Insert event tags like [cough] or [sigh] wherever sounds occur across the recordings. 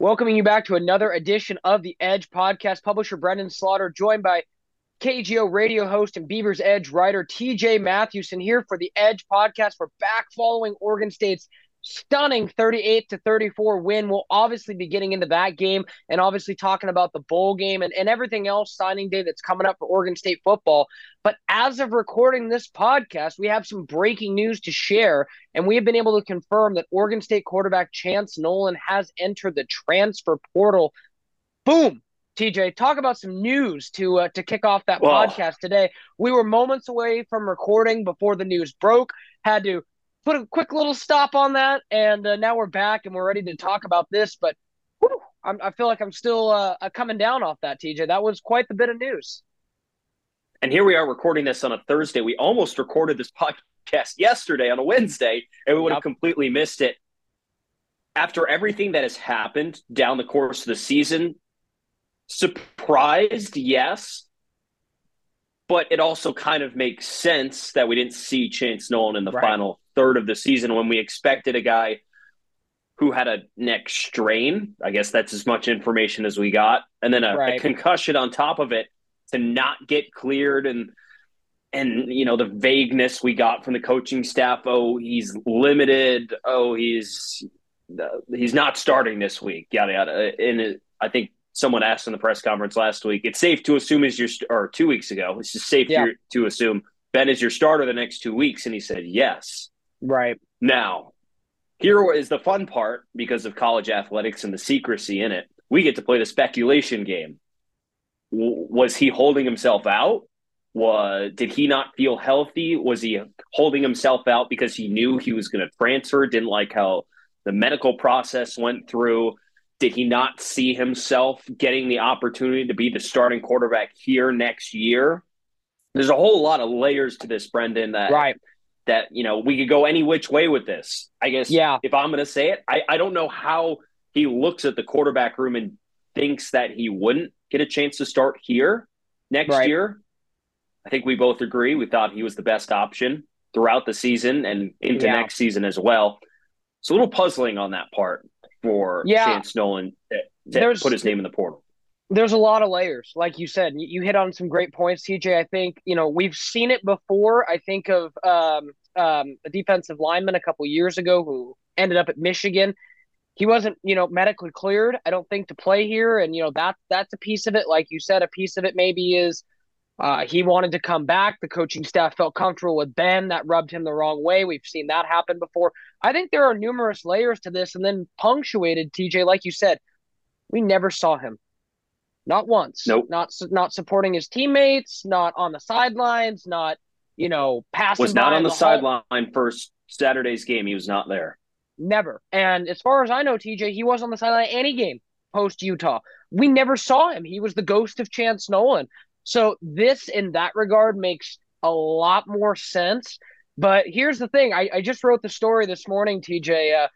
Welcoming you back to another edition of the Edge podcast. Publisher Brenden Slaughter, joined by KGO radio host and Beavers Edge writer TJ Mathewson here for the Edge podcast. We're back following Oregon State's stunning 38 to 34 win. We'll obviously be getting into that game and obviously talking about the bowl game and, and everything else signing day that's coming up for Oregon State football. But as of recording this podcast, we have some breaking news to share. And we have been able to confirm that Oregon State quarterback Chance Nolan has entered the transfer portal. Boom. TJ, talk about some news to uh, to kick off that podcast today. We were moments away from recording before the news broke. Had to put a quick little stop on that, and uh, now we're back and we're ready to talk about this. But whew, i feel like I'm still uh, coming down off that, TJ. That was quite the bit of news. And here we are recording this on a Thursday. We almost recorded this [laughs] podcast yesterday on a Wednesday, and we would yep. have completely missed it. After everything that has happened down the course of the season, surprised, yes, but it also kind of makes sense that we didn't see Chance Nolan in the right. final third of the season when we expected a guy who had a neck strain. I guess that's as much information as we got, and then a, right. a concussion on top of it to not get cleared and and you know the vagueness we got from the coaching staff. Oh, he's limited. Oh, he's uh, he's not starting this week. Yada yada. And it, I think someone asked in the press conference last week. It's safe to assume is your or two weeks ago. It's just safe yeah. to, to assume Ben is your starter the next two weeks, and he said yes. Right. Now, here is the fun part because of college athletics and the secrecy in it. We get to play the speculation game. W- was he holding himself out? Was did he not feel healthy? Was he holding himself out because he knew he was going to transfer? Didn't like how the medical process went through? Did he not see himself getting the opportunity to be the starting quarterback here next year? There's a whole lot of layers to this, Brenden. That right that you know we could go any which way with this. I guess yeah. If I'm going to say it, I, I don't know how he looks at the quarterback room and thinks that he wouldn't get a chance to start here next right. year. I think we both agree. We thought he was the best option throughout the season and into yeah. next season as well. It's a little puzzling on that part for yeah. Chance Nolan to, to put his name in the portal. There's a lot of layers like you said. You hit on some great points tj i think you know we've seen it before. I think of um, um, a defensive lineman a couple years ago who ended up at michigan. He wasn't you know medically cleared i don't think to play here. And you know that that's a piece of it. Like you said a piece of it maybe is uh, he wanted to come back the coaching staff felt comfortable with ben that rubbed him the wrong way we've seen that happen before i think there are numerous layers to this and then punctuated tj like you said we never saw him not once. Nope. Not not supporting his teammates. Not on the sidelines. Not you know passing. Was not on the, the sideline first Saturday's game. He was not there. Never. And as far as I know, TJ, he was on the sideline any game post Utah. We never saw him. He was the ghost of Chance Nolan. So this, in that regard, makes a lot more sense. But here's the thing: I, I just wrote the story this morning, TJ. Uh,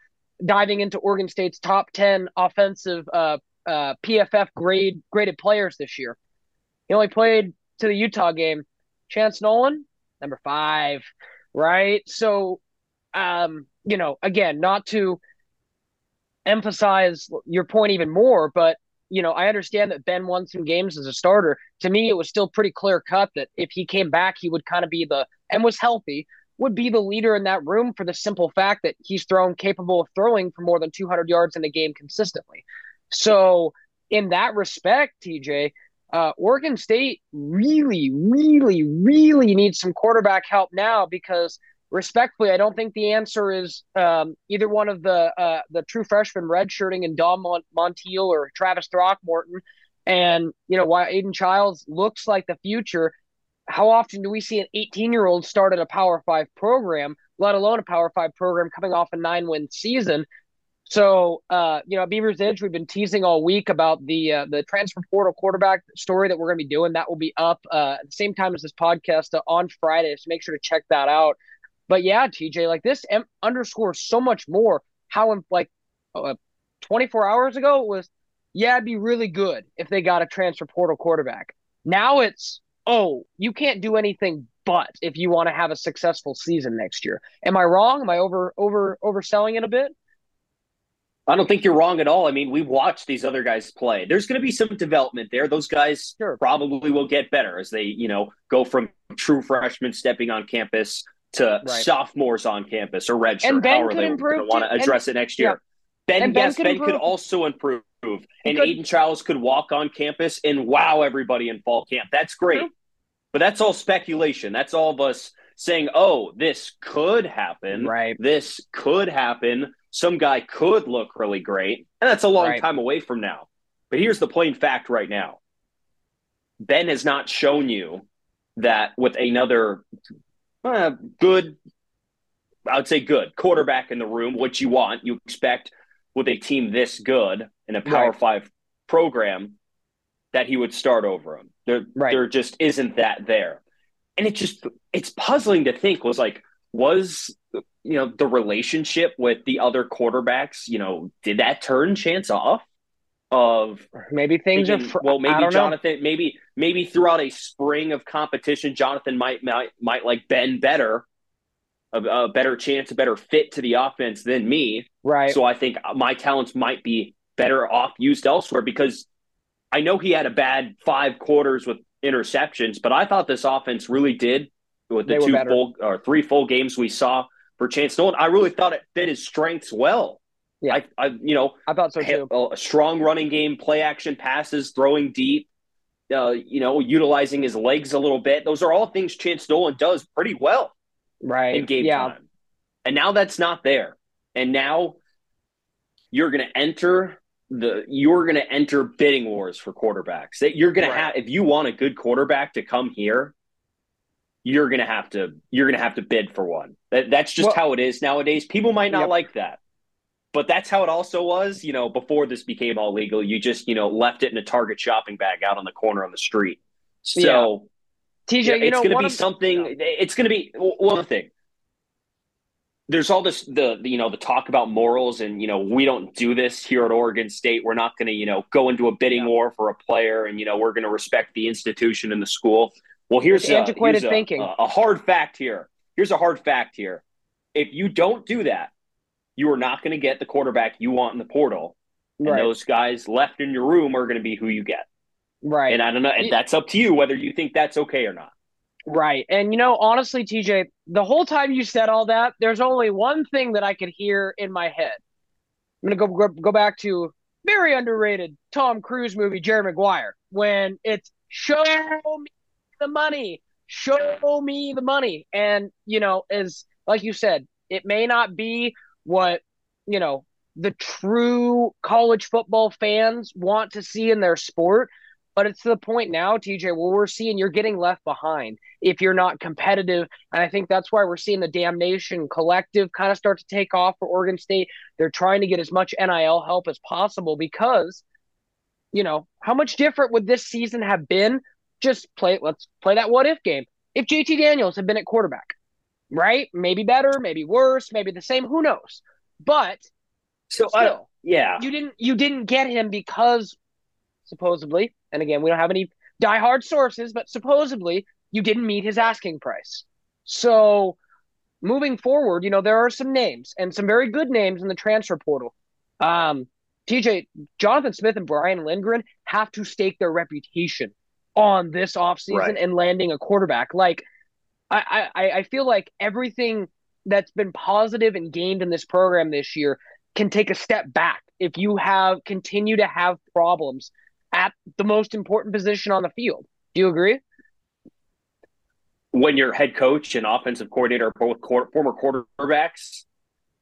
diving into Oregon State's top 10 offensive uh, uh, PFF grade graded players this year. He only played to the Utah game. Chance Nolan, number five, right? So, um, you know, again, not to emphasize your point even more, but you know, I understand that Ben won some games as a starter. To me, it was still pretty clear cut that if he came back, he would kind of be the and was healthy, would be the leader in that room for the simple fact that he's thrown capable of throwing for more than 200 yards in a game consistently. So, in that respect, TJ, uh, Oregon State really, really, really needs some quarterback help now because, respectfully, I don't think the answer is um, either one of the uh, the true freshmen redshirting and Dom Mont- Montiel or Travis Throckmorton. And you know, while Aidan Chiles looks like the future, how often do we see an 18 year old start at a Power Five program, let alone a Power Five program coming off a nine win season? So, uh, you know, Beaver's Edge, we've been teasing all week about the uh, the transfer portal quarterback story that we're going to be doing. That will be up uh, at the same time as this podcast on Friday. So make sure to check that out. But yeah, TJ, like this M- underscores so much more how, in, like, uh, 24 hours ago, it was, yeah, it'd be really good if they got a transfer portal quarterback. Now it's, oh, you can't do anything but if you want to have a successful season next year. Am I wrong? Am I over over overselling it a bit? I don't think you're wrong at all. I mean, we watched these other guys play. There's going to be some development there. Those guys sure. probably will get better as they, you know, go from true freshmen stepping on campus to right. sophomores on campus or redshirt. And Ben could improve. Want to address and, it next year. Yeah. Ben, and yes, Ben, could, ben could also improve, and Aidan Chiles could walk on campus and wow everybody in fall camp. That's great, but that's all speculation. That's all of us saying, "Oh, this could happen. Right. This could happen." some guy could look really great, and that's a long right. time away from now. But here's the plain fact right now Ben has not shown you that with another uh, good, I would say good quarterback in the room, what you want, you expect with a team this good in a Power right. Five program, that he would start over him. There, right. there just isn't that there. And it just, it's puzzling to think was like, was you know the relationship with the other quarterbacks you know did that turn chance off of maybe things thinking, are fr- well maybe jonathan know. maybe maybe throughout a spring of competition jonathan might might, might like Ben better a, a better chance a better fit to the offense than me right so i think my talents might be better off used elsewhere because i know he had a bad five quarters with interceptions but i thought this offense really did with the two full or three full games we saw for Chance Nolan. I really thought it fit his strengths well. Yeah, I, I you know, I thought so too. A, a strong running game, play action passes, throwing deep, uh, you know, utilizing his legs a little bit. Those are all things Chance Nolan does pretty well, right? In game yeah. time, and now that's not there, and now you're going to enter the you're going to enter bidding wars for quarterbacks. That you're going right. to have if you want a good quarterback to come here, you're gonna have to you're gonna have to bid for one. That, that's just well, how it is nowadays. People might not yep. like that, but that's how it also was. You know, before this became all legal, you just you know left it in a Target shopping bag out on the corner on the street. So, yeah. TJ, yeah, it's going to be something. It's going to be one thing. There's all this the, the you know the talk about morals and you know we don't do this here at Oregon State. We're not going to you know go into a bidding yeah. war for a player and you know we're going to respect the institution and the school. Well, here's, a, antiquated here's thinking. A, a hard fact here. Here's a hard fact here. If you don't do that, you are not going to get the quarterback you want in the portal. And right. those guys left in your room are going to be who you get. Right. And I don't know. And that's up to you whether you think that's okay or not. Right. And, you know, honestly, TJ, the whole time you said all that, there's only one thing that I could hear in my head. I'm going to go, go, go back to very underrated Tom Cruise movie, Jerry Maguire, when it's show me the money. Show me the money. And, you know, as like you said, it may not be what, you know, the true college football fans want to see in their sport. But it's to the point now, TJ, where we're seeing you're getting left behind if you're not competitive. And I think that's why we're seeing the Dam Nation collective kind of start to take off for Oregon State. They're trying to get as much NIL help as possible because, you know, how much different would this season have been just play let's play that what if game. If JT Daniels had been at quarterback, right? Maybe better, maybe worse, maybe the same, who knows? But so still, uh, yeah. You didn't you didn't get him because supposedly, and again, we don't have any diehard sources, but supposedly you didn't meet his asking price. So moving forward, you know, there are some names and some very good names in the transfer portal. Um, TJ, Jonathan Smith and Brian Lindgren have to stake their reputation on this offseason right. and landing a quarterback. Like I, I, I feel like everything that's been positive and gained in this program this year can take a step back if you have continue to have problems at the most important position on the field. Do you agree? When your head coach and offensive coordinator are both former quarterbacks,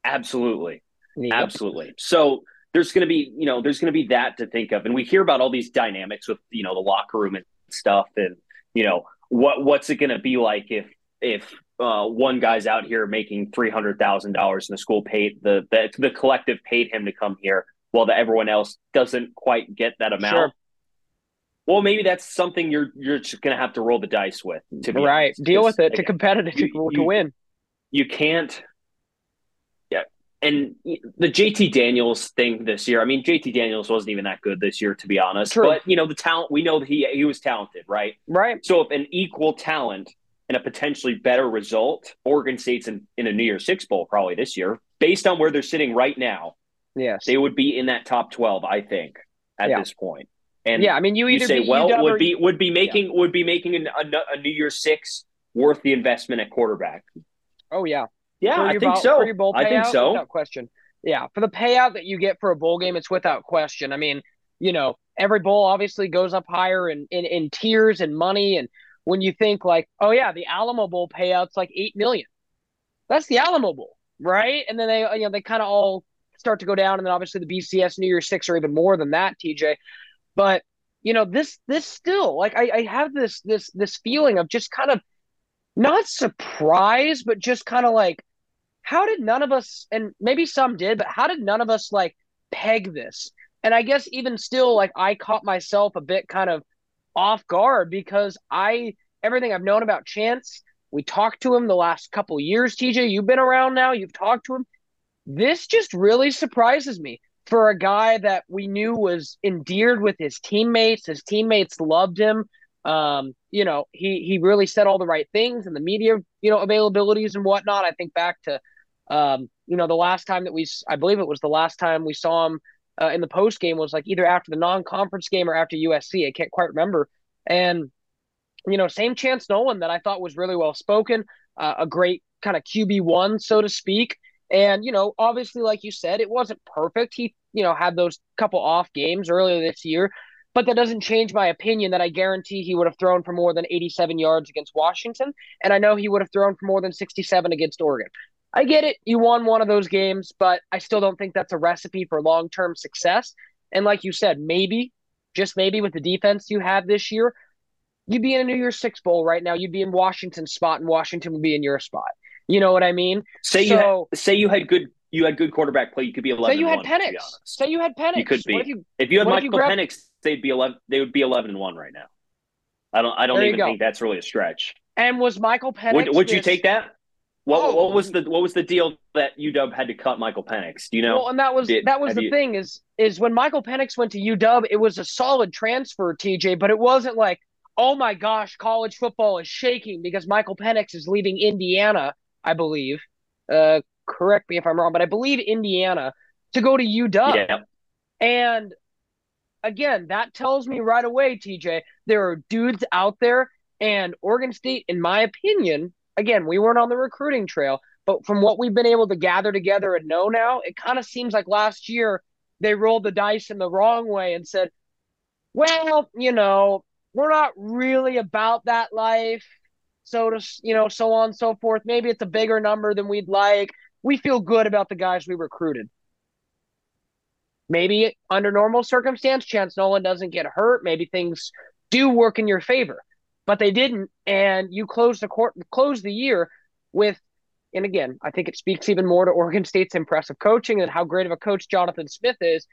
absolutely, yep. absolutely. So there's going to be, you know, there's going to be that to think of, and we hear about all these dynamics with, you know, the locker room and stuff and you know what what's it going to be like if if uh, one guy's out here making three hundred thousand dollars and the school paid the, the the collective paid him to come here while the everyone else doesn't quite get that amount. Sure. Well, maybe that's something you're you're just going to have to roll the dice with. To be right, honest. deal with it to competitive you, to, to win. You can't Yeah, and the JT Daniels thing this year. I mean, JT Daniels wasn't even that good this year, to be honest. True. But you know, the talent we know that he he was talented, right? Right. So if an equal talent and a potentially better result, Oregon State's in, in a New Year's Six bowl probably this year, based on where they're sitting right now. Yes, they would be in that top twelve. I think at yeah. this point. And yeah, I mean, you either you say, well, would be would be making yeah. would be making a, a, New Year's Six worth the investment at quarterback. Oh yeah, yeah, I think so. I think so, without question. Yeah, for the payout that you get for a bowl game, it's without question. I mean, you know, every bowl obviously goes up higher in, in, in tiers and money. And when you think like, oh yeah, the Alamo Bowl payout's like eight million. That's the Alamo Bowl, right? And then they you know they kind of all start to go down, and then obviously the BCS New Year's Six are even more than that, TJ. But you know this this still like I, I have this this this feeling of just kind of not surprise, but just kind of like how did none of us and maybe some did, but how did none of us like peg this? And I guess even still, like I caught myself a bit kind of off guard because I everything I've known about Chance, we talked to him the last couple years. TJ, you've been around now, you've talked to him. This just really surprises me for a guy that we knew was endeared with his teammates. His teammates loved him. Um, you know, he he really said all the right things and the media, you know, availabilities and whatnot. I think back to, um, you know, the last time that we, I believe it was the last time we saw him uh, in the post game was like either after the non-conference game or after USC. I can't quite remember. And you know, same Chance Nolan that I thought was really well spoken, uh, a great kind of QB one, so to speak. And, you know, obviously, like you said, it wasn't perfect. He, you know, had those couple off games earlier this year, but that doesn't change my opinion that I guarantee he would have thrown for more than 87 yards against Washington. And I know he would have thrown for more than 67 against Oregon. I get it. You won one of those games, but I still don't think that's a recipe for long term success. And like you said, maybe, just maybe with the defense you have this year, you'd be in a New Year's Six Bowl right now. You'd be in Washington's spot, and Washington would be in your spot. You know what I mean? Say so, you had, say you had good you had good quarterback play. You could be eleven. Say you had Penix. Say you had Penix. You could be. If you, if you had Michael you grab... Penix, they'd be eleven. They would be eleven and one right now. I don't. I don't even think that's really a stretch. And was Michael Penix? Would, would this... you take that? What, oh. what was the what was the deal that UW had to cut Michael Penix? Do you know? Well, and that was Did, that was the you... thing is is when Michael Penix went to UW, it was a solid transfer, TJ, but it wasn't like, oh my gosh, college football is shaking because Michael Penix is leaving Indiana, I believe. Uh, correct me if I'm wrong, but I believe Indiana to go to UW. Yeah. And again, that tells me right away, TJ, there are dudes out there, and Oregon State, in my opinion, again, we weren't on the recruiting trail, but from what we've been able to gather together and know now, it kind of seems like last year they rolled the dice in the wrong way and said, well, you know, we're not really about that life. So to, you know, so on and so forth. Maybe it's a bigger number than we'd like. We feel good about the guys we recruited. Maybe under normal circumstance, Chance Nolan doesn't get hurt. Maybe things do work in your favor but they didn't. And you closed the court, closed the year with, and again, I think it speaks even more to Oregon State's impressive coaching and how great of a coach Jonathan Smith is.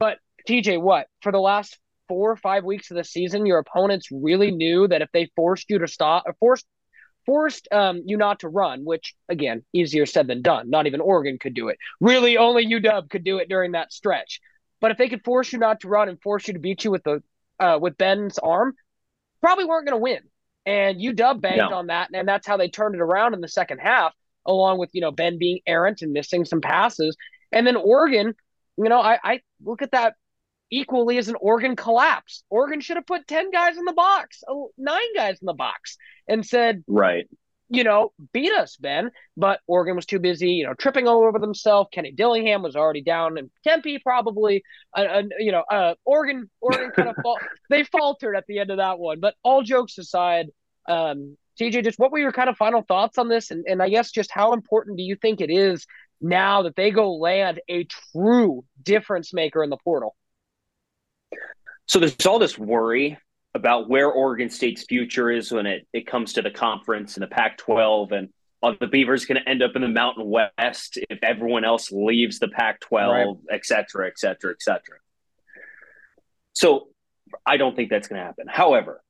But TJ, what for the last four or five weeks of the season, your opponents really knew that if they forced you to stop, or forced forced um, you not to run, which again, easier said than done. Not even Oregon could do it. Really, only UW could do it during that stretch. But if they could force you not to run and force you to beat you with the uh, with Ben's arm, probably weren't going to win. And UW banged no. on that, and that's how they turned it around in the second half, along with you know Ben being errant and missing some passes, and then Oregon. You know, I, I look at that equally as an Oregon collapse. Oregon should have put ten guys in the box, oh, nine guys in the box, and said, right, you know, beat us, Ben. But Oregon was too busy, you know, tripping all over themselves. Kenny Dillingham was already down in Tempe, probably. Uh, uh, you know, uh, Oregon, Oregon kind of [laughs] they faltered at the end of that one. But all jokes aside, um, TJ, just what were your kind of final thoughts on this? And, and I guess just how important do you think it is now that they go land a true difference maker in the portal? So there's all this worry about where Oregon State's future is when it, it comes to the conference and the Pac 12 and are the Beavers going to end up in the Mountain West if everyone else leaves the Pac 12, et cetera, et cetera, et cetera. So I don't think that's going to happen. However,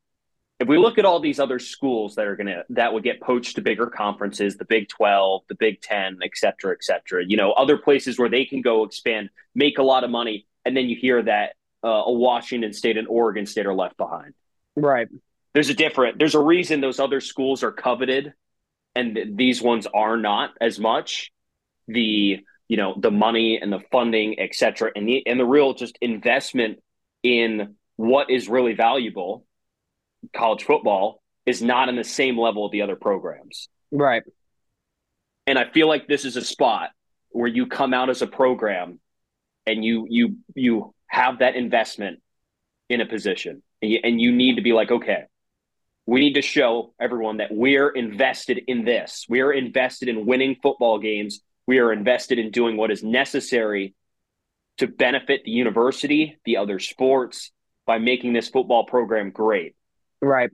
if we look at all these other schools that are going to that would get poached to bigger conferences the big 12 the big 10 et cetera et cetera you know other places where they can go expand make a lot of money and then you hear that uh, a Washington State and Oregon State are left behind. Right. There's a different. There's a reason those other schools are coveted, and these ones are not as much. The you know the money and the funding, et cetera, and the and the real just investment in what is really valuable, college football is not in the same level of the other programs. Right. And I feel like this is a spot where you come out as a program and you you you have that investment in a position. And you, and you need to be like okay we need to show everyone that we're invested in this. We are invested in winning football games. We are invested in doing what is necessary to benefit the university the other sports by making this football program great. Right.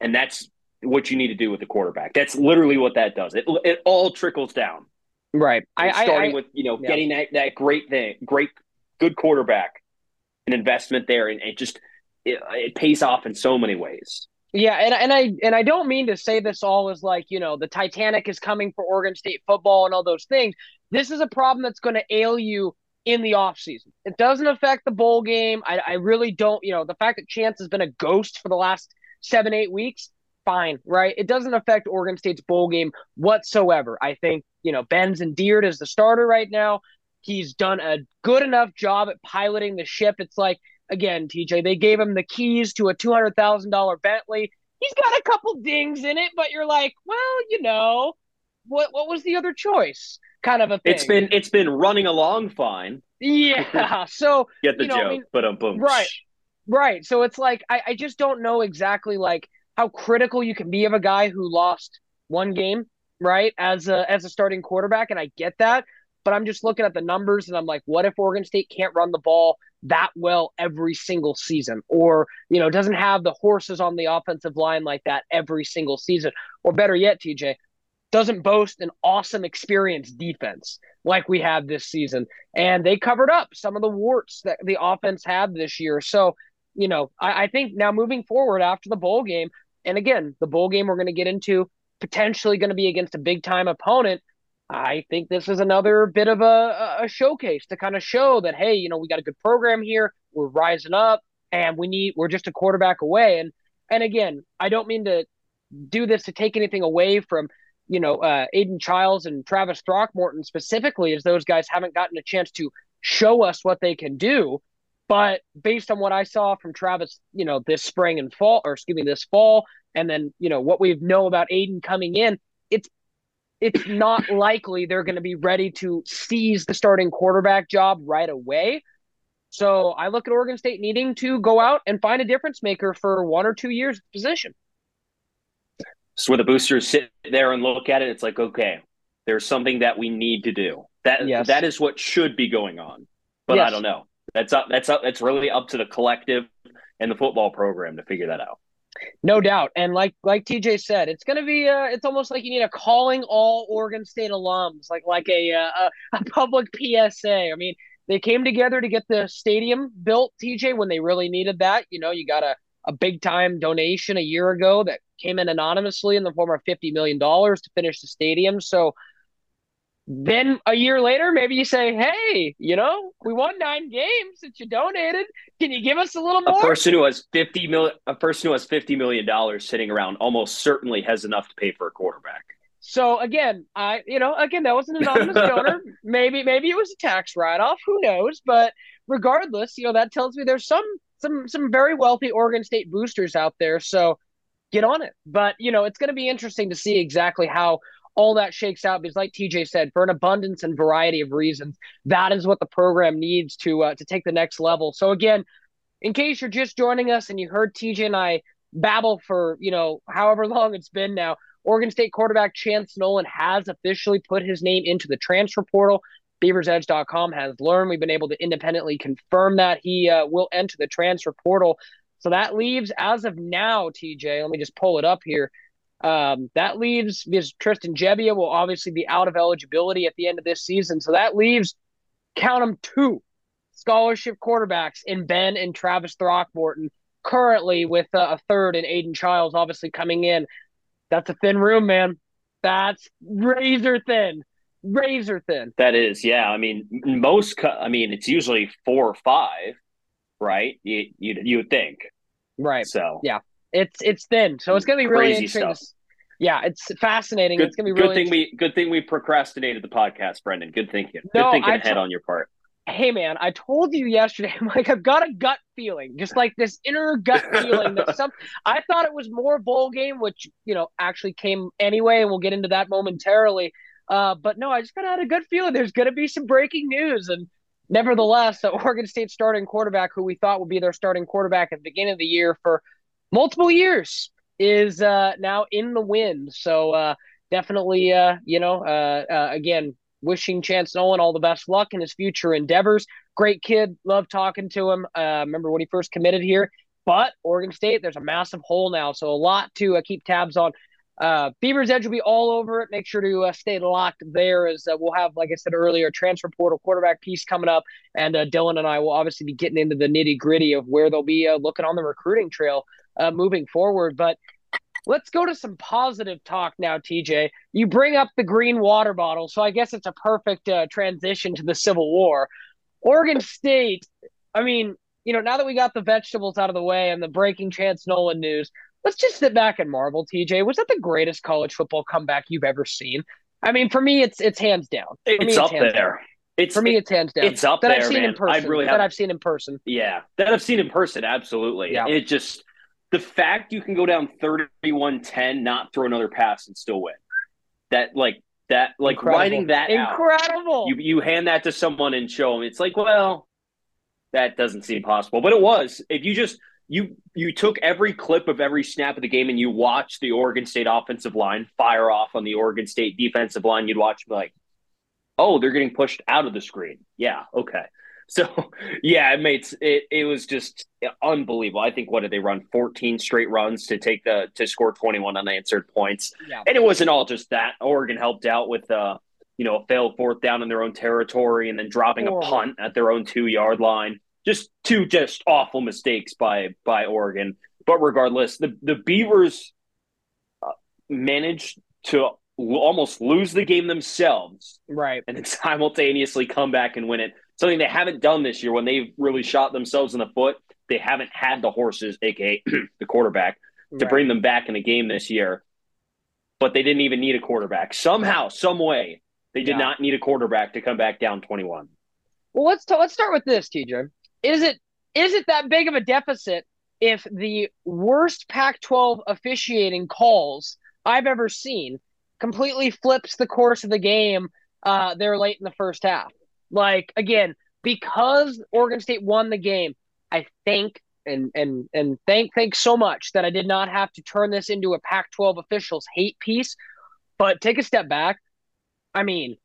And that's what you need to do with the quarterback. That's literally what that does. It, it all trickles down. Right. I, starting I, with you know yeah. getting that, that great thing great good quarterback an investment there, and it just it, it pays off in so many ways. Yeah, and and I and I don't mean to say this all as like you know the Titanic is coming for Oregon State football and all those things. This is a problem that's going to ail you in the offseason. It doesn't affect the bowl game. I, I really don't. You know, the fact that Chance has been a ghost for the last seven eight weeks, fine, right? It doesn't affect Oregon State's bowl game whatsoever. I think you know Ben's endeared as the starter right now. He's done a good enough job at piloting the ship. It's like, again, TJ, they gave him the keys to a $200,000 Bentley. He's got a couple dings in it, but you're like, well, you know, what what was the other choice? Kind of a thing. It's been it's been running along fine. Yeah. [laughs] So get the you know, joke, I mean, but um boom. Right. Right. So it's like I, I just don't know exactly like how critical you can be of a guy who lost one game, right? As a as a starting quarterback, and I get that. But I'm just looking at the numbers and I'm like, what if Oregon State can't run the ball that well every single season? Or, you know, doesn't have the horses on the offensive line like that every single season? Or better yet, TJ, doesn't boast an awesome experienced defense like we have this season. And they covered up some of the warts that the offense had this year. So, you know, I, I think now moving forward after the bowl game, and again, the bowl game we're going to get into potentially going to be against a big time opponent. I think this is another bit of a, a showcase to kind of show that hey, you know, we got a good program here. We're rising up, and we need we're just a quarterback away. And and again, I don't mean to do this to take anything away from you know uh, Aidan Chiles and Travis Throckmorton specifically, as those guys haven't gotten a chance to show us what they can do. But based on what I saw from Travis, you know, this spring and fall, or excuse me, this fall, and then you know what we know about Aidan coming in, it's it's not likely they're going to be ready to seize the starting quarterback job right away. So I look at Oregon State needing to go out and find a difference maker for one or two years position. So where the boosters sit there and look at it, it's like, okay, there's something that we need to do. That yes. that is what should be going on. But yes. I don't know. That's up that's up that's really up to the collective and the football program to figure that out. No doubt, and like like TJ said, it's gonna be uh, it's almost like you need a calling all Oregon State alums, like like a, uh, a [laughs] a public PSA. I mean, they came together to get the stadium built, TJ, when they really needed that. You know, you got a a big time donation a year ago that came in anonymously in the form of fifty million dollars to finish the stadium. So then a year later, maybe you say, "Hey, you know, we won nine games that you donated. Can you give us a little more?" A person who has fifty million, a person who has fifty million dollars sitting around, almost certainly has enough to pay for a quarterback. So again, I, you know, again, that was an anonymous [laughs] donor. Maybe, maybe it was a tax write-off. Who knows? But regardless, you know, that tells me there's some, some, some very wealthy Oregon State boosters out there. So get on it. But you know, it's going to be interesting to see exactly how all that shakes out because, like TJ said, for an abundance and variety of reasons, that is what the program needs to uh, to take the next level. So again, in case you're just joining us and you heard TJ and I babble for you know however long it's been now, Oregon State quarterback Chance Nolan has officially put his name into the transfer portal. BeaversEdge.com has learned we've been able to independently confirm that he uh, will enter the transfer portal. So that leaves, as of now, TJ. Let me just pull it up here. Um, that leaves because Tristan Gebbia will obviously be out of eligibility at the end of this season. So that leaves, count them, two scholarship quarterbacks in Ben and Travis Throckmorton, currently with uh, a third and Aidan Chiles obviously coming in. That's a thin room, man. That's razor thin. Razor thin. That is, yeah. I mean, most, I mean, it's usually four or five, right? You, you, you would think. Right. So, yeah. It's it's thin, so it's going to be really Crazy interesting. To, Yeah, it's fascinating. Good, it's gonna be really good thing we good thing we procrastinated the podcast, Brenden. Good thinking. No, good thinking I ahead t- on your part. hey man, I told you yesterday, [laughs] I'm like, I've got a gut feeling, just like this inner gut feeling that some [laughs] I thought it was more bowl game, which, you know, actually came anyway, and we'll get into that momentarily. Uh, but no, I just kind of had a good feeling there's gonna be some breaking news. And nevertheless, the Oregon State starting quarterback, who we thought would be their starting quarterback at the beginning of the year for multiple years, is uh now in the wind. So uh definitely uh, you know, uh, uh again, wishing Chance Nolan all the best luck in his future endeavors. Great kid, love talking to him. Uh, remember when he first committed here. But Oregon State, there's a massive hole now, so a lot to keep tabs on. Beaver's Edge will be all over it. Make sure to stay locked there, as we'll have, like I said earlier, transfer portal quarterback piece coming up, and Dylan and I will obviously be getting into the nitty gritty of where they'll be looking on the recruiting trail uh, moving forward. But Let's go to some positive talk now, TJ. You bring up the green water bottle, so I guess it's a perfect uh, transition to the Civil War. Oregon State, I mean, you know, now that we got the vegetables out of the way and the breaking Chance Nolan news, let's just sit back and marvel, TJ. Was that the greatest college football comeback you've ever seen? I mean, for me, it's it's hands down. For it's, me, it's up there. Down. It's for me, it's hands down. It's up that there, I've seen man. in person. I really that have, I've seen in person. Yeah, that I've seen in person. Absolutely. Yeah. It just the fact you can go down 31-10, not throw another pass and still win. That like that like Incredible. writing that incredible. Out, you you hand that to someone and show them. It's like, well, that doesn't seem possible, but it was. If you just you you took every clip of every snap of the game and you watched the Oregon State offensive line fire off on the Oregon State defensive line, you'd watch like, oh, they're getting pushed out of the screen. Yeah, okay. So [laughs] yeah, it made it. It was just unbelievable. I think what did they run? Fourteen straight runs to take the to score twenty one unanswered points. Yeah. And it wasn't all just that. Oregon helped out with uh, you know, a failed fourth down in their own territory and then dropping a punt at their own two yard line. Just two just awful mistakes by by Oregon. But regardless, the the Beavers uh, managed to almost lose the game themselves Right. and then [laughs] simultaneously come back and win it. Something they haven't done this year when they've really shot themselves in the foot. They haven't had the horses, aka [clears throat] the quarterback, to right. bring them back in a game this year. But they didn't even need a quarterback. Somehow, some way, they did Yeah. not need a quarterback to come back down 21. Well, let's t- let's start with this, TJ. Is it is it that big of a deficit if the worst Pac-12 officiating calls I've ever seen completely flips the course of the game uh, there late in the first half? Like again, because Oregon State won the game, I think and and and thank thanks so much that I did not have to turn this into a Pac-12 officials hate piece. But take a step back. I mean,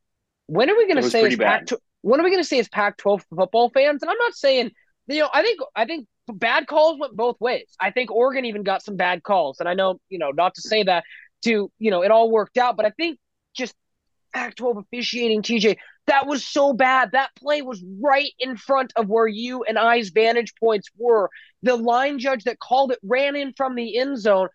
when are we going to say bad. Pac when are we going to say as Pac-12 football fans? And I'm not saying you know I think I think bad calls went both ways. I think Oregon even got some bad calls, and I know you know not to say that to you know it all worked out, but I think just Pac-12 officiating, TJ, that was so bad. That play was right in front of where you and I's vantage points were. The line judge that called it ran in from the end zone.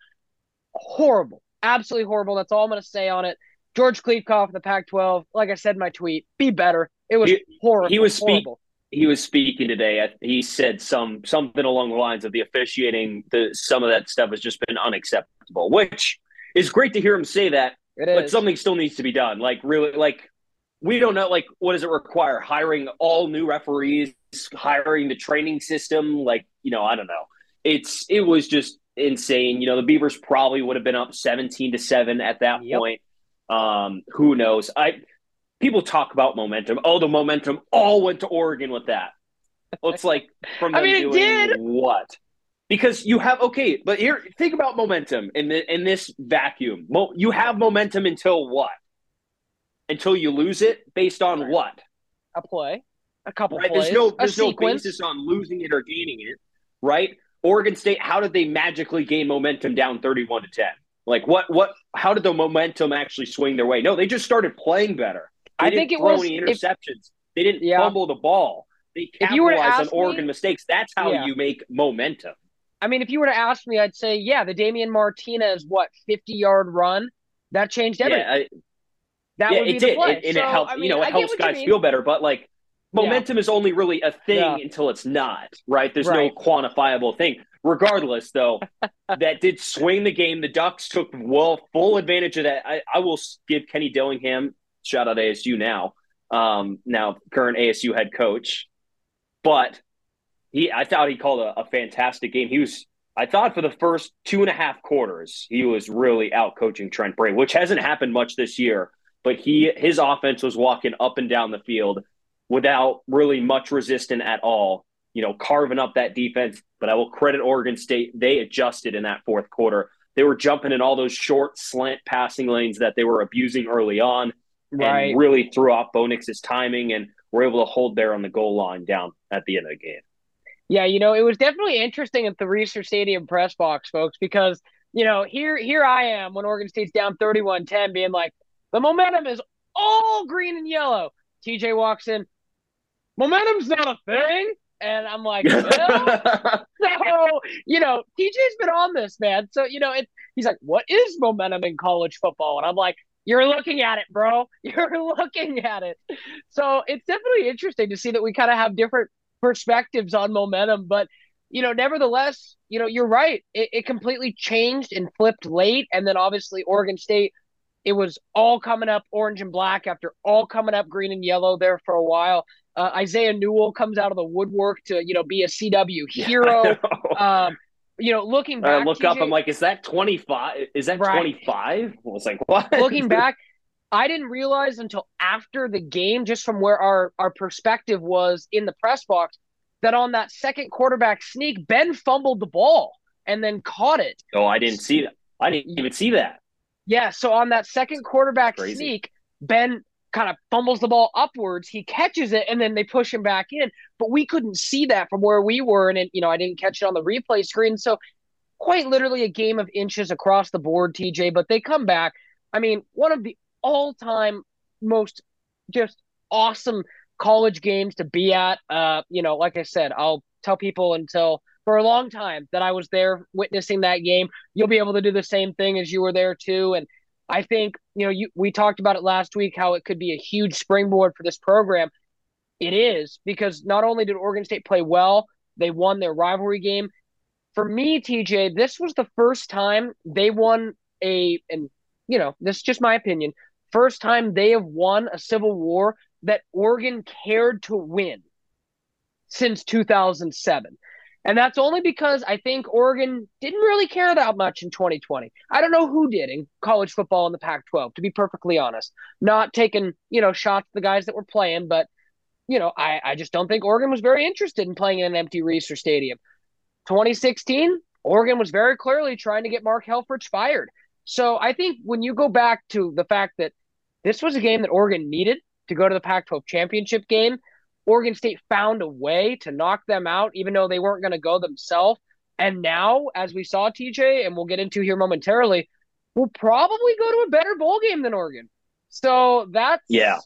Horrible, absolutely horrible. That's all I'm going to say on it. George Kliavkoff, the Pac-12, like I said in my tweet, be better. It was He- horrible. he was speak- horrible. He was speaking today. He said some something along the lines of the officiating. The some of that stuff has just been unacceptable, which is great to hear him say that. It but is. something still needs to be done. Like really, like we don't know. Like what does it require? Hiring all new referees, hiring the training system. Like you know, I don't know. It's it was just insane. You know, the Beavers probably would have been up seventeen to seven at that Yep. point. Um, who knows? I people talk about momentum. Oh, the momentum all went to Oregon with that. Well, it's like from [laughs] I mean, it did. what? Because you have okay, but here think about momentum in the, in this vacuum. Mo, you have momentum until what? Until you lose it, based on Right. what? a play, a couple Right? plays, There's no there's no sequence. basis on losing it or gaining it, right? Oregon State, how did they magically gain momentum down thirty-one to ten? Like what? What? How did the momentum actually swing their way? No, they just started playing better. They I didn't think it throw was any if- interceptions. they didn't Yeah. fumble the ball. They If you were to capitalized on ask me- Oregon mistakes. That's how Yeah. you make momentum. I mean, if you were to ask me, I'd say, yeah, the Damien Martinez, what, 50 yard run, that changed everything. Yeah, I, that yeah, would be it did, play. and, and So, it helps. I mean, you know, it helps guys mean. feel better. But like, momentum yeah. is only really a thing yeah. until it's not, right? There's right. no quantifiable thing. Regardless, though, [laughs] that did swing the game. The Ducks took well full advantage of that. I, I will give Kenny Dillingham shout out ASU now, um, now current ASU head coach, but he I thought he called a, a fantastic game. He was I thought for the first two and a half quarters he was really out coaching Trent Bray, which hasn't happened much this year. But he his offense was walking up and down the field without really much resistance at all you know, carving up that defense. But I will credit Oregon State. They adjusted in that fourth quarter. They were jumping in all those short slant passing lanes that they were abusing early on right. and really threw off Bo Nix's timing and were able to hold there on the goal line down at the end of the game. Yeah, you know, it was definitely interesting at the Reser Stadium press box, folks, because, you know, here here I am when Oregon State's down 31-10 being like, the momentum is all green and yellow. TJ walks in, momentum's not a thing. And I'm like, [laughs] no. so, you know, TJ's been on this, man. So, you know, it, he's like, what is momentum in college football? And I'm like, you're looking at it, bro. [laughs] You're looking at it. So it's definitely interesting to see that we kind of have different perspectives on momentum. But, you know, nevertheless, you know, you're right. It, it completely changed and flipped late. And then obviously Oregon State, it was all coming up orange and black after all coming up green and yellow there for a while. Uh, Isaiah Newell comes out of the woodwork to you know be a CW hero. Yeah, um, you know, looking back, I look TJ, up. I'm like, is that 25? Is that right. 25? I was like, what? Looking [laughs] back, I didn't realize until after the game, just from where our our perspective was in the press box, that on that second quarterback sneak, Ben fumbled the ball and then caught it. Oh, I didn't see that. I didn't even see that. Yeah, so on that second quarterback sneak, Ben kind of fumbles the ball upwards. He catches it and then they push him back in. But we couldn't see that from where we were. And, it, you know, I didn't catch it on the replay screen. So quite literally a game of inches across the board, TJ. But they come back. I mean, one of the all time most just awesome college games to be at. Uh, you know, like I said, I'll tell people until for a long time that I was there witnessing that game. You'll be able to do the same thing as you were there too. And I think, you know, you we talked about it last week how it could be a huge springboard for this program. It is because not only did Oregon State play well, they won their rivalry game. For me, TJ, this was the first time they won a and you know, this is just my opinion, first time they have won a civil war that Oregon cared to win since 2007. And that's only because I think Oregon didn't really care that much in 2020. I don't know who did in college football in the Pac 12, to be perfectly honest. Not taking, you know, shots the guys that were playing, but, you know, I, I just don't think Oregon was very interested in playing in an empty Reser Stadium. 2016, Oregon was very clearly trying to get Mark Helfrich fired. So I think when you go back to the fact that this was a game that Oregon needed to go to the Pac 12 championship game, Oregon State found a way to knock them out, even though they weren't going to go themselves. And now, as we saw, TJ, and we'll get into here momentarily, we'll probably go to a better bowl game than Oregon. So that's yeah,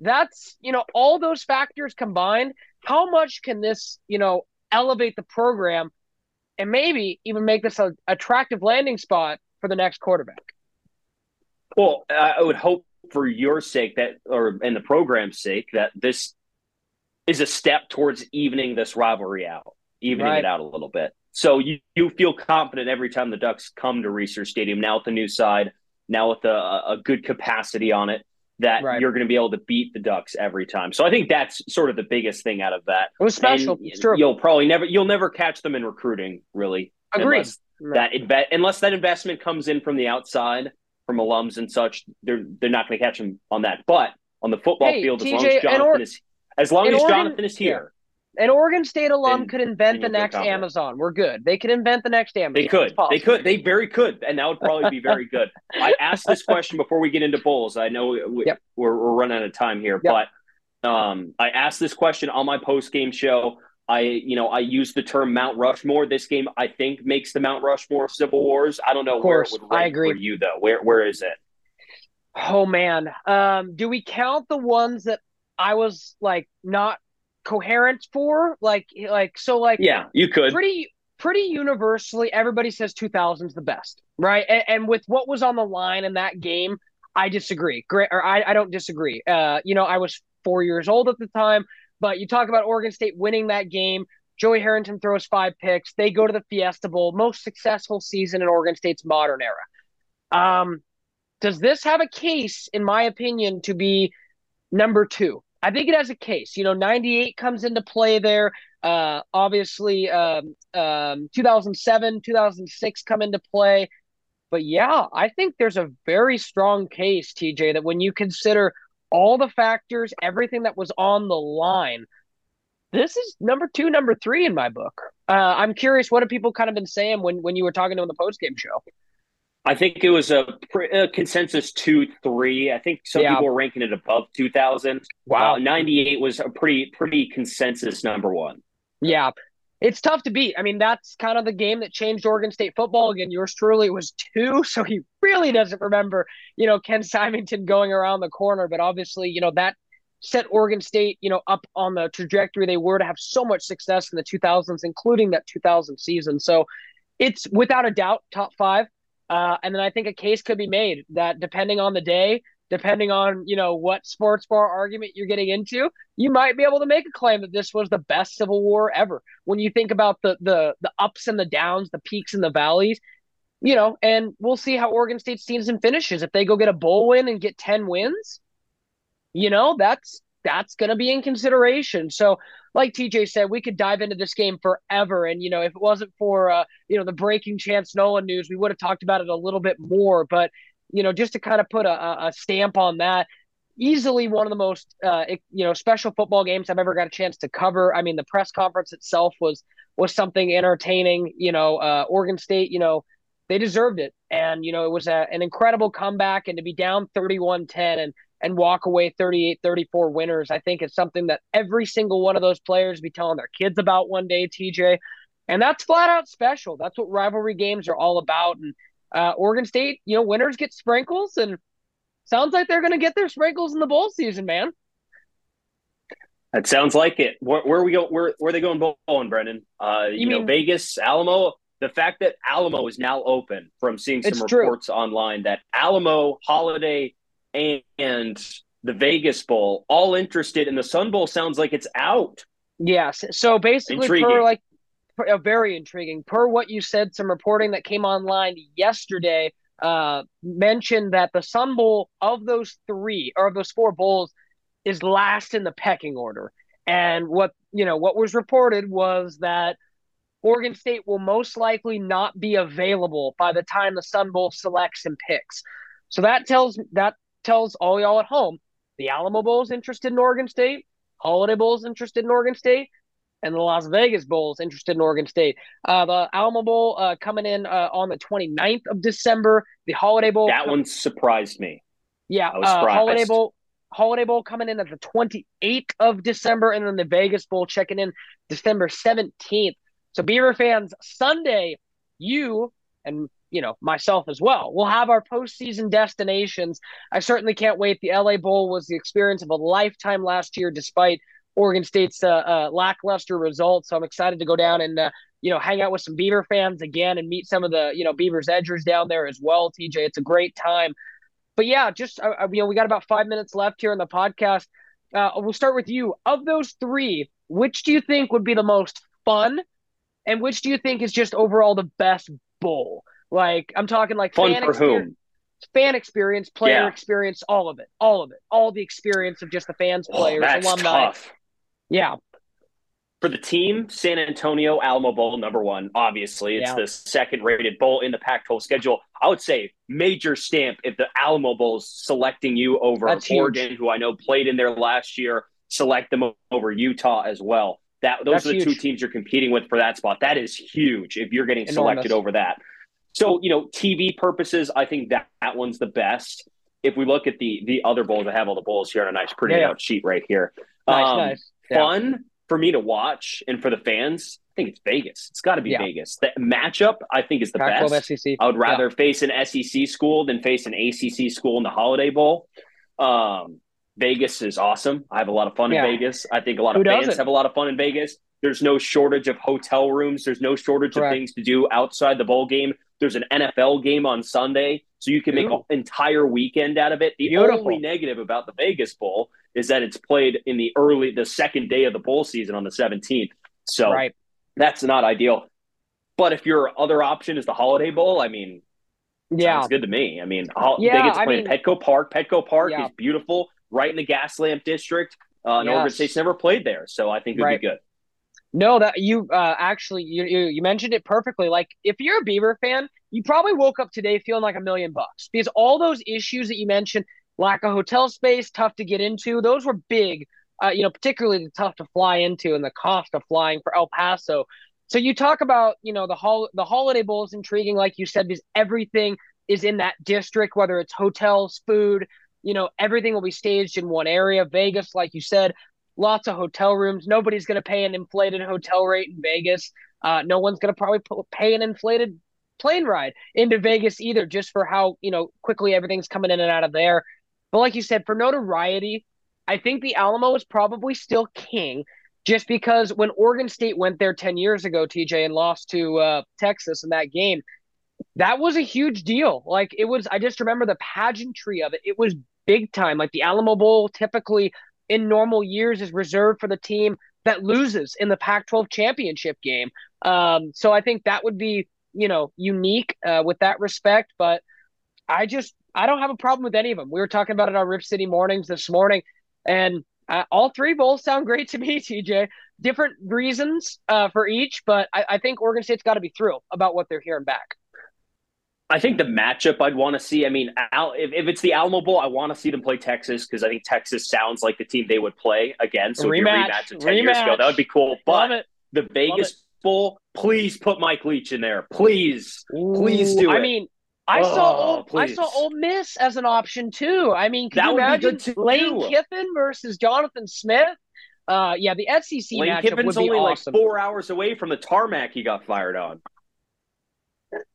that's you know all those factors combined. How much can this you know elevate the program, and maybe even make this an attractive landing spot for the next quarterback? Well, I would hope for your sake that, or in the program's sake, that this is a step towards evening this rivalry out, evening right. it out a little bit. So you, you feel confident every time the Ducks come to Reser Stadium now with the new side, now with a, a good capacity on it, that right. you're going to be able to beat the Ducks every time. So I think that's sort of the biggest thing out of that. It was special. You'll probably never you'll never catch them in recruiting, really. Agreed. Unless that inve- unless that investment comes in from the outside, from alums and such, they're they're not going to catch them on that. But on the football hey, field, as long as Jonathan or- is as long as Oregon, Jonathan is here. Yeah. An Oregon State alum could invent the next Amazon. We're good. They could invent the next Amazon. They could. They could. They very could, and that would probably be very good. I [laughs] asked this question before we get into bowls. I know we, yep. we're, we're running out of time here, yep. but um, I asked this question on my post game show. I, you know, I use the term Mount Rushmore. This game, I think, makes the Mount Rushmore Civil Wars. I don't know where it would rank I agree. for you, though. Where where is it? Oh man, um, do we count the ones that I was like not coherent for like like so like yeah you could pretty pretty universally everybody says 2000's the best right and, and, with what was on the line in that game i disagree great or I, I don't disagree uh you know i was four years old at the time But you talk about Oregon State winning that game. Joey Harrington throws five picks. They go to the Fiesta Bowl, most successful season in Oregon State's modern era. Um, does this have a case, in my opinion, to be number two? I think it has a case. You know, 98 comes into play there. Uh, obviously, um, um, 2007, 2006 come into play. But yeah, I think there's a very strong case, TJ, that when you consider all the factors, everything that was on the line, this is number two, number three in my book. Uh, I'm curious, what have people kind of been saying when when you were talking to them in the post game show? I think it was a, a, consensus two three. I think some yeah. people were ranking it above two thousand. Wow, uh, ninety eight was a pretty pretty consensus number one. Yeah, it's tough to beat. I mean, that's kind of the game that changed Oregon State football. Again, yours truly was two, [laughs] so he really doesn't remember, you know, Ken Simonton going around the corner. But obviously, you know that set Oregon State, you know, up on the trajectory they were to have so much success in the 2000s, including that 2000 season. So it's without a doubt top five. Uh, and then I think a case could be made that depending on the day, depending on you know what sports bar argument you're getting into, you might be able to make a claim that this was the best Civil War ever. When you think about the the the ups and the downs, the peaks and the valleys, you know, and we'll see how Oregon State's season finishes. If they go get a bowl win and get ten wins, you know, that's that's going to be in consideration. So, like TJ said, we could dive into this game forever. And, you know, if it wasn't for, uh, you know, the breaking Chance Nolan news, we would have talked about it a little bit more. But, you know, just to kind of put a, a stamp on that, easily one of the most, uh, you know, special football games I've ever got a chance to cover. I mean, the press conference itself was was something entertaining. You know, uh, Oregon State, you know, they deserved it. And, you know, it was a, an incredible comeback and to be down 31 10 and and walk away 38 34 winners. I think it's something that every single one of those players be telling their kids about one day, TJ. And that's flat out special. That's what rivalry games are all about. And uh, Oregon State, you know, winners get sprinkles, and sounds like they're going to get their sprinkles in the bowl season, man. That sounds like it. Where, where we go? Where where are they going bowling, Brenden? Uh, you, you mean, know, Vegas, Alamo. The fact that Alamo is now open, from seeing some reports true. online that Alamo, Holiday, and the Vegas Bowl all interested, and the Sun Bowl sounds like it's out. Yes. So basically, intriguing. per like uh, very intriguing. Per what you said, some reporting that came online yesterday uh, mentioned that the Sun Bowl of those three or of those four bowls is last in the pecking order. And what you know, what was reported was that Oregon State will most likely not be available by the time the Sun Bowl selects and picks. So that tells that tells all y'all at home the Alamo Bowl is interested in Oregon State, Holiday Bowl is interested in Oregon State, and the Las Vegas Bowl is interested in Oregon State. Uh, the Alamo Bowl uh, coming in uh, on the 29th of December. The Holiday Bowl. That one surprised me. Yeah. Uh, Holiday Bowl. Holiday Bowl coming in at the 28th of December, and then the Vegas Bowl checking in December 17th. So, Beaver fans, Sunday, you and you know myself as well. We'll have our postseason destinations. I certainly can't wait. The LA Bowl was the experience of a lifetime last year, despite Oregon State's uh, uh, lackluster results. So I'm excited to go down and uh, you know hang out with some Beaver fans again and meet some of the you know Beavers edgers down there as well. TJ, it's a great time. But yeah, just uh, uh, you know we got about five minutes left here in the podcast. Uh, we'll start with you. Of those three, which do you think would be the most fun, and which do you think is just overall the best bowl? Like I'm talking like fun for whom? Fan experience, player yeah. experience, all of it, all of it, all the experience of just the fans, oh, players, oh, alumni. Tough. Yeah. For the team, San Antonio Alamo Bowl number one. Obviously, it's yeah. the second-rated bowl in the Pac-12 schedule. I would say major stamp if the Alamo Bowl is selecting you over That's Oregon, huge. who I know played in there last year. Select them over Utah as well. That those That's are the huge. two teams you're competing with for that spot. That is huge if you're getting Enormous. selected over that. So, you know, TV purposes, I think that, that one's the best. If we look at the the other bowls, I have all the bowls here on a nice printed yeah. out sheet right here. Nice, um, nice. Yeah. Fun for me to watch and for the fans, I think it's Vegas. It's got to be yeah. Vegas. The matchup, I think, is the best. SEC. I would rather face an SEC school than face an ACC school in the Holiday Bowl. Um, Vegas is awesome. I have a lot of fun in Vegas. I think a lot of fans doesn't? have a lot of fun in Vegas. There's no shortage of hotel rooms. There's no shortage Correct. of things to do outside the bowl game. There's an NFL game on Sunday, so you can make Ooh. an entire weekend out of it. The Beautiful. only negative about the Vegas Bowl is that it's played in the early, the second day of the bowl season on the 17th. So right. that's not ideal. But if your other option is the Holiday Bowl, I mean, yeah, it's good to me. I mean, yeah, they get to play in Petco Park. Petco Park yeah. is beautiful, right in the Gaslamp district. Uh, yes. Oregon State's never played there, so I think it'd right. be good. No, that you uh, actually you, you you mentioned it perfectly. Like if you're a Beaver fan, you probably woke up today feeling like a million bucks because all those issues that you mentioned, lack of hotel space, tough to get into, those were big. Uh, you know, particularly the tough to fly into and the cost of flying for El Paso. So you talk about, you know, the hol- the holiday bowl is intriguing, like you said, because everything is in that district, whether it's hotels, food, you know, everything will be staged in one area. Vegas, like you said, lots of hotel rooms. Nobody's going to pay an inflated hotel rate in Vegas. Uh, no one's going to probably pay an inflated plane ride into Vegas either, just for how you know quickly everything's coming in and out of there. But like you said, for notoriety, I think the Alamo is probably still king just because when Oregon State went there 10 years ago, TJ, and lost to uh, Texas in that game, that was a huge deal. Like it was, I just remember the pageantry of it. It was big time. Like the Alamo Bowl typically in normal years is reserved for the team that loses in the Pac 12 championship game. Um, so I think that would be, you know, unique uh, with that respect. But I just, I don't have a problem with any of them. We were talking about it on Rip City Mornings this morning. And uh, all three bowls sound great to me, [laughs] TJ. Different reasons uh, for each, but I, I think Oregon State's got to be thrilled about what they're hearing back. I think the matchup I'd want to see. I mean, Al, if, if it's the Alamo Bowl, I want to see them play Texas because I think Texas sounds like the team they would play again. So rematch, rematch of ten rematch. years ago, that would be cool. But the Vegas Bowl, please put Mike Leach in there. Please, Ooh, please do it. I mean, I oh, saw Ole, I saw Ole Miss as an option too. I mean, can that you imagine Lane Kiffin versus Jonathan Smith? Uh, yeah, the SEC Lane matchup Kiffin's would be only awesome. like four hours away from the tarmac he got fired on.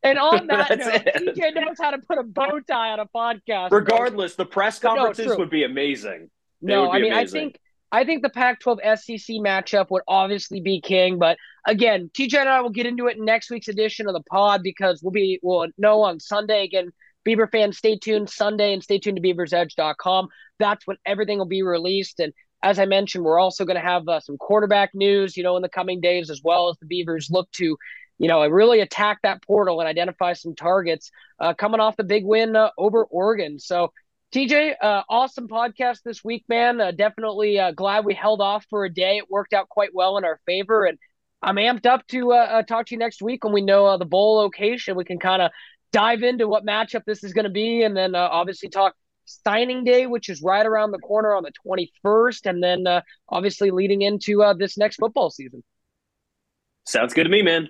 And on [laughs] that note, TJ knows how to put a bow tie on a podcast. Regardless, the press conferences no, would be amazing. They no, I mean, amazing. I think I think the Pac-12 SEC matchup would obviously be king, but again, TJ and I will get into it in next week's edition of the pod because we'll be we'll know on Sunday again. Beaver fans, stay tuned Sunday and stay tuned to beaversedge.com. That's when everything will be released. And as I mentioned, we're also going to have uh, some quarterback news, you know, in the coming days, as well as the Beavers look to, you know, I really attack that portal and identify some targets uh, coming off the big win uh, over Oregon. So TJ, uh, awesome podcast this week, man. Uh, definitely uh, glad we held off for a day. It worked out quite well in our favor, and I'm amped up to uh, talk to you next week when we know the bowl location. We can kind of dive into what matchup this is going to be, and then obviously talk signing day, which is right around the corner on the 21st, and then obviously leading into this next football season. Sounds good to me, man.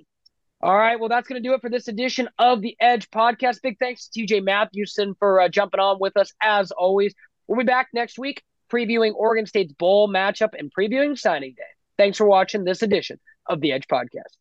All right. Well, that's going to do it for this edition of the Edge podcast. Big thanks to TJ Mathewson for uh, jumping on with us as always. We'll be back next week previewing Oregon State's bowl matchup and previewing signing day. Thanks for watching this edition of the Edge podcast.